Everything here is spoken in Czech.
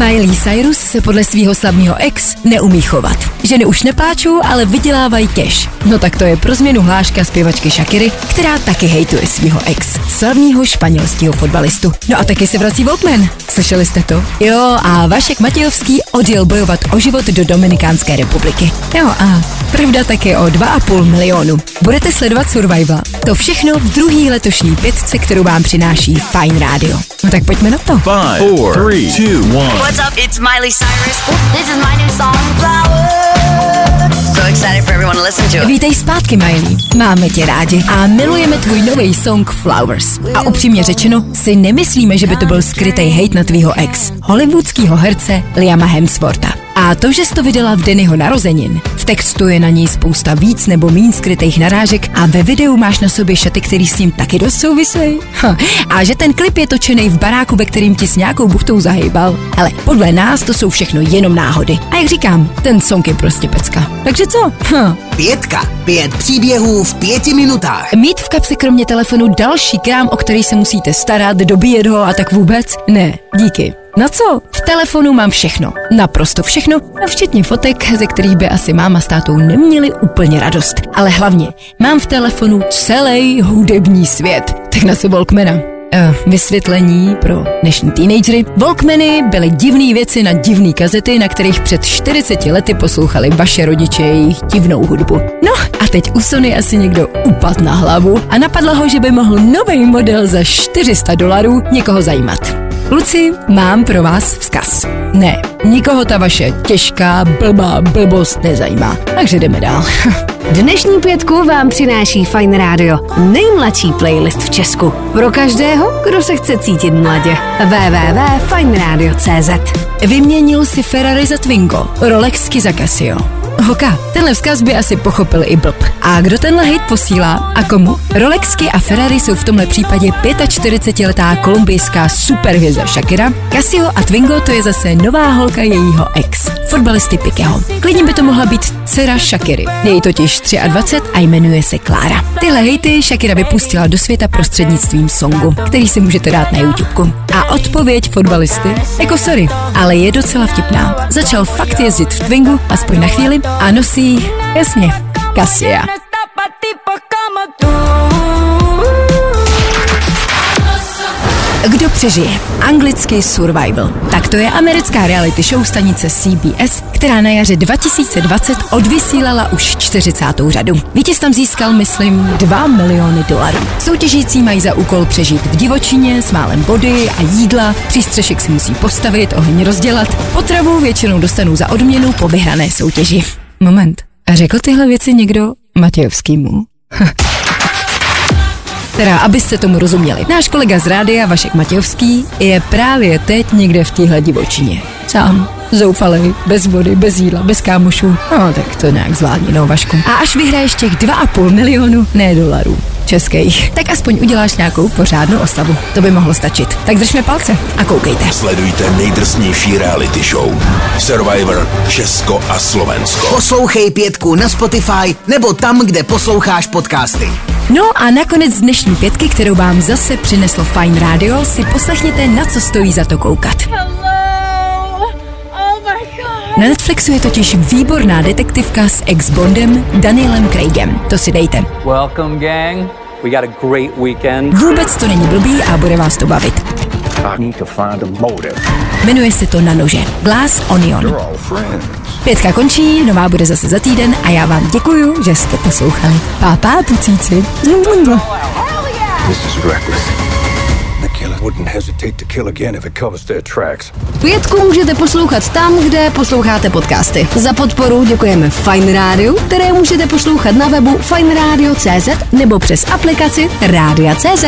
Miley Cyrus se podle svého slavného ex neumí chovat. Ženy už nepláčou, ale vydělávají cash. No tak to je pro změnu hláška zpěvačky Shakiry, která taky hejtuje svého ex, slavního španělského fotbalistu. No a taky se vrací Walkman. Slyšeli jste to? Jo, a Vašek Matějovský odjel bojovat o život do Dominikánské republiky. Jo, a pravda taky o 2,5 milionu. Budete sledovat Survival. To všechno v druhý letošní pětce, kterou vám přináší Fine Radio. No tak pojďme na to. Five, four, three, two, one. What's up? It's Miley Cyrus. This is my new song, listen to it. Vítej zpátky, Miley. Máme tě rádi a milujeme tvůj nový song Flowers. A upřímně řečeno, si nemyslíme, že by to byl skrytý hate na tvýho ex, hollywoodského herce Liama Hemswortha. A to, že jsi to vydala v den jeho narozenin, v textu je na něj spousta víc nebo méně skrytých narážek a ve videu máš na sobě šaty, který s ním taky dost souvisejí. A že ten klip je točený v baráku, ve kterým ti s nějakou buchtou zahejbal. Ale podle nás to jsou všechno jenom náhody. A jak říkám, ten song je prostě pecka. Takže co? Hm. Pětka. Pět příběhů v pěti minutách. Mít v kapse kromě telefonu další krám, o který se musíte starat, dobíjet ho a tak vůbec? Ne, díky. Na co? V telefonu mám všechno. Naprosto všechno, a včetně fotek, ze kterých by asi máma s tátou neměli úplně radost. Ale hlavně, mám v telefonu celý hudební svět. Tak na co Walkmana? Uh, vysvětlení pro dnešní teenagery. Walkmany byly divné věci na divné kazety, na kterých před 40 lety poslouchali vaše rodiče jejich divnou hudbu. No a teď u Sony asi někdo upad na hlavu a napadlo ho, že by mohl nový model za 400 dolarů někoho zajímat. Kluci, mám pro vás vzkaz. Ne, nikoho ta vaše těžká, blbá blbost nezajímá. Takže jdeme dál. Dnešní pětku vám přináší Fine Radio, nejmladší playlist v Česku. Pro každého, kdo se chce cítit mladě. www.fineradio.cz Vyměnil si Ferrari za Twingo, Rolexky za Casio. Hoka, tenhle vzkaz by asi pochopil i blb. A kdo tenhle hate posílá a komu? Rolexky a Ferrari jsou v tomhle případě 45-letá kolumbijská superhvězda Shakira, Casio a Twingo to je zase nová holka jejího ex, fotbalisty Pikeho. Klidně by to mohla být dcera Shakiry. Je jí totiž 23 a jmenuje se Klára. Tyhle hejty Shakira vypustila do světa prostřednictvím songu, který si můžete dát na YouTube. A odpověď fotbalisty? Jako sorry, ale je docela vtipná. Začal fakt jezdit v Twingu, aspoň na chvíli, a nosí, jasně, Cassia. Kdo přežije? Anglický survival. Tak to je americká reality show stanice CBS, která na jaře 2020 odvysílala už 40. řadu. Vítěz tam získal, myslím, 2 miliony dolarů. Soutěžící mají za úkol přežít v divočině s málem vody a jídla, přístřešek si musí postavit, oheň rozdělat, potravu většinou dostanou za odměnu po vyhrané soutěži. Moment. A řekl tyhle věci někdo Matějovskýmu? Teda, abyste tomu rozuměli. Náš kolega z rádia Vašek Matějovský je právě teď někde v téhle divočině. Sám, zoufalej, bez vody, bez jídla, bez kámošů. No, tak to nějak zvládni, no, Vašku. A až vyhraješ těch 2,5 milionu, ne dolarů, českých, tak aspoň uděláš nějakou pořádnou oslavu. To by mohlo stačit. Tak držme palce a koukejte. Sledujte nejdrsnější reality show. Survivor Česko a Slovensko. Poslouchej pětku na Spotify nebo tam, kde posloucháš podcasty. No a nakonec dnešní pětky, kterou vám zase přineslo Fine Radio, si poslechněte, na co stojí za to koukat. Na Netflixu je totiž výborná detektivka s ex-bondem Danielem Craigem. To si dejte. Welcome, gang. We got a great weekend. Vůbec to není blbý a bude vás to bavit. I need to find a motive. Jmenuje se to Na nože. Glass Onion. We're all friends. Pětka končí, nová bude zase za týden a já vám děkuju, že jste poslouchali. Pápá, pucíci. This is reckless. Pětku můžete poslouchat tam, kde posloucháte podcasty. Za podporu děkujeme Fine Radio, které můžete poslouchat na webu fineradio.cz nebo přes aplikaci Rádia.cz.